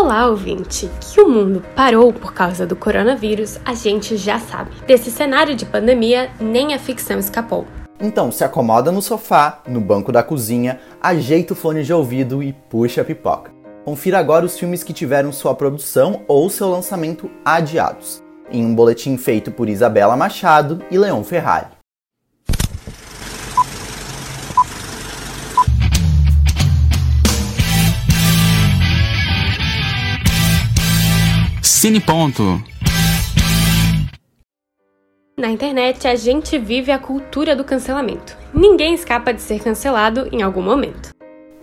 Olá, ouvinte! Que o mundo parou por causa do coronavírus, a gente já sabe. Desse cenário de pandemia, nem a ficção escapou. Então, se acomoda no sofá, no banco da cozinha, ajeita o fone de ouvido e puxa a pipoca. Confira agora os filmes que tiveram sua produção ou seu lançamento adiados, em um boletim feito por Isabela Machado e Leon Ferrari. Cine Ponto. Na internet, a gente vive a cultura do cancelamento. Ninguém escapa de ser cancelado em algum momento.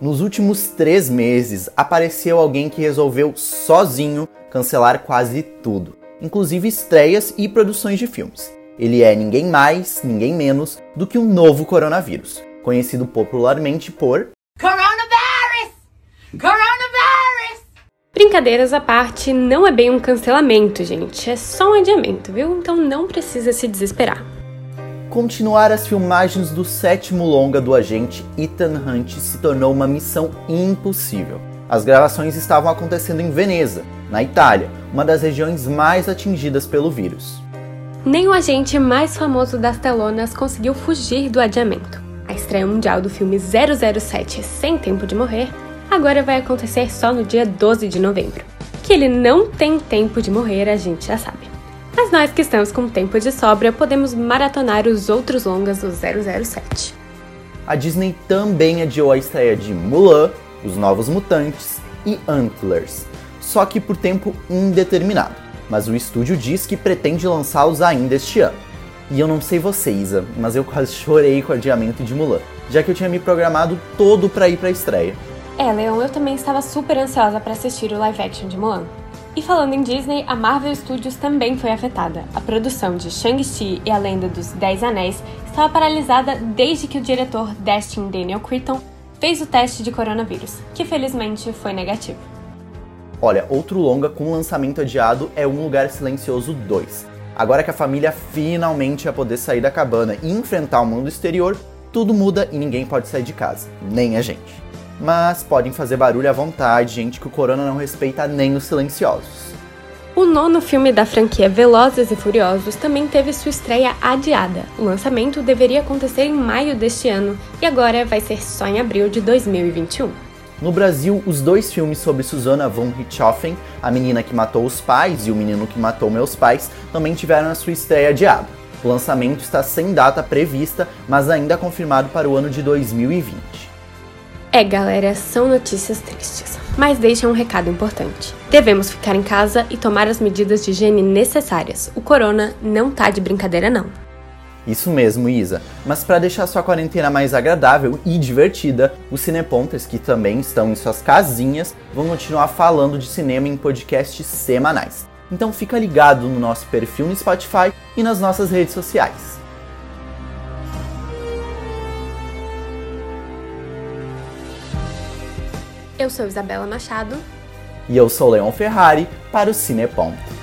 Nos últimos três meses, apareceu alguém que resolveu sozinho cancelar quase tudo, inclusive estreias e produções de filmes. Ele é ninguém mais, ninguém menos do que um novo coronavírus, conhecido popularmente por Brincadeiras à parte, não é bem um cancelamento, gente. É só um adiamento, viu? Então não precisa se desesperar. Continuar as filmagens do sétimo longa do agente Ethan Hunt se tornou uma missão impossível. As gravações estavam acontecendo em Veneza, na Itália, uma das regiões mais atingidas pelo vírus. Nem o agente mais famoso das telonas conseguiu fugir do adiamento. A estreia mundial do filme 007 Sem Tempo de Morrer agora vai acontecer só no dia 12 de novembro. Que ele não tem tempo de morrer, a gente já sabe. Mas nós que estamos com tempo de sobra, podemos maratonar os outros longas do 007. A Disney também adiou a estreia de Mulan, Os Novos Mutantes e Antlers, só que por tempo indeterminado. Mas o estúdio diz que pretende lançá-los ainda este ano. E eu não sei você, Isa, mas eu quase chorei com o adiamento de Mulan, já que eu tinha me programado todo para ir para a estreia. É, Leon, eu também estava super ansiosa para assistir o live action de Mulan. E falando em Disney, a Marvel Studios também foi afetada. A produção de Shang-Chi e a Lenda dos Dez Anéis estava paralisada desde que o diretor Destin Daniel Cretton fez o teste de coronavírus, que felizmente foi negativo. Olha, outro longa com lançamento adiado é Um Lugar Silencioso 2. Agora que a família finalmente vai poder sair da cabana e enfrentar o mundo exterior, tudo muda e ninguém pode sair de casa, nem a gente mas podem fazer barulho à vontade, gente, que o Corona não respeita nem os silenciosos. O nono filme da franquia Velozes e Furiosos também teve sua estreia adiada. O lançamento deveria acontecer em maio deste ano e agora vai ser só em abril de 2021. No Brasil, os dois filmes sobre Susana von Richthofen, a menina que matou os pais e o menino que matou meus pais, também tiveram a sua estreia adiada. O lançamento está sem data prevista, mas ainda confirmado para o ano de 2020. É, galera, são notícias tristes, mas deixa um recado importante. Devemos ficar em casa e tomar as medidas de higiene necessárias. O corona não tá de brincadeira não. Isso mesmo, Isa. Mas para deixar sua quarentena mais agradável e divertida, os cineponters que também estão em suas casinhas vão continuar falando de cinema em podcasts semanais. Então fica ligado no nosso perfil no Spotify e nas nossas redes sociais. Eu sou Isabela Machado. E eu sou Leon Ferrari para o Cineponto.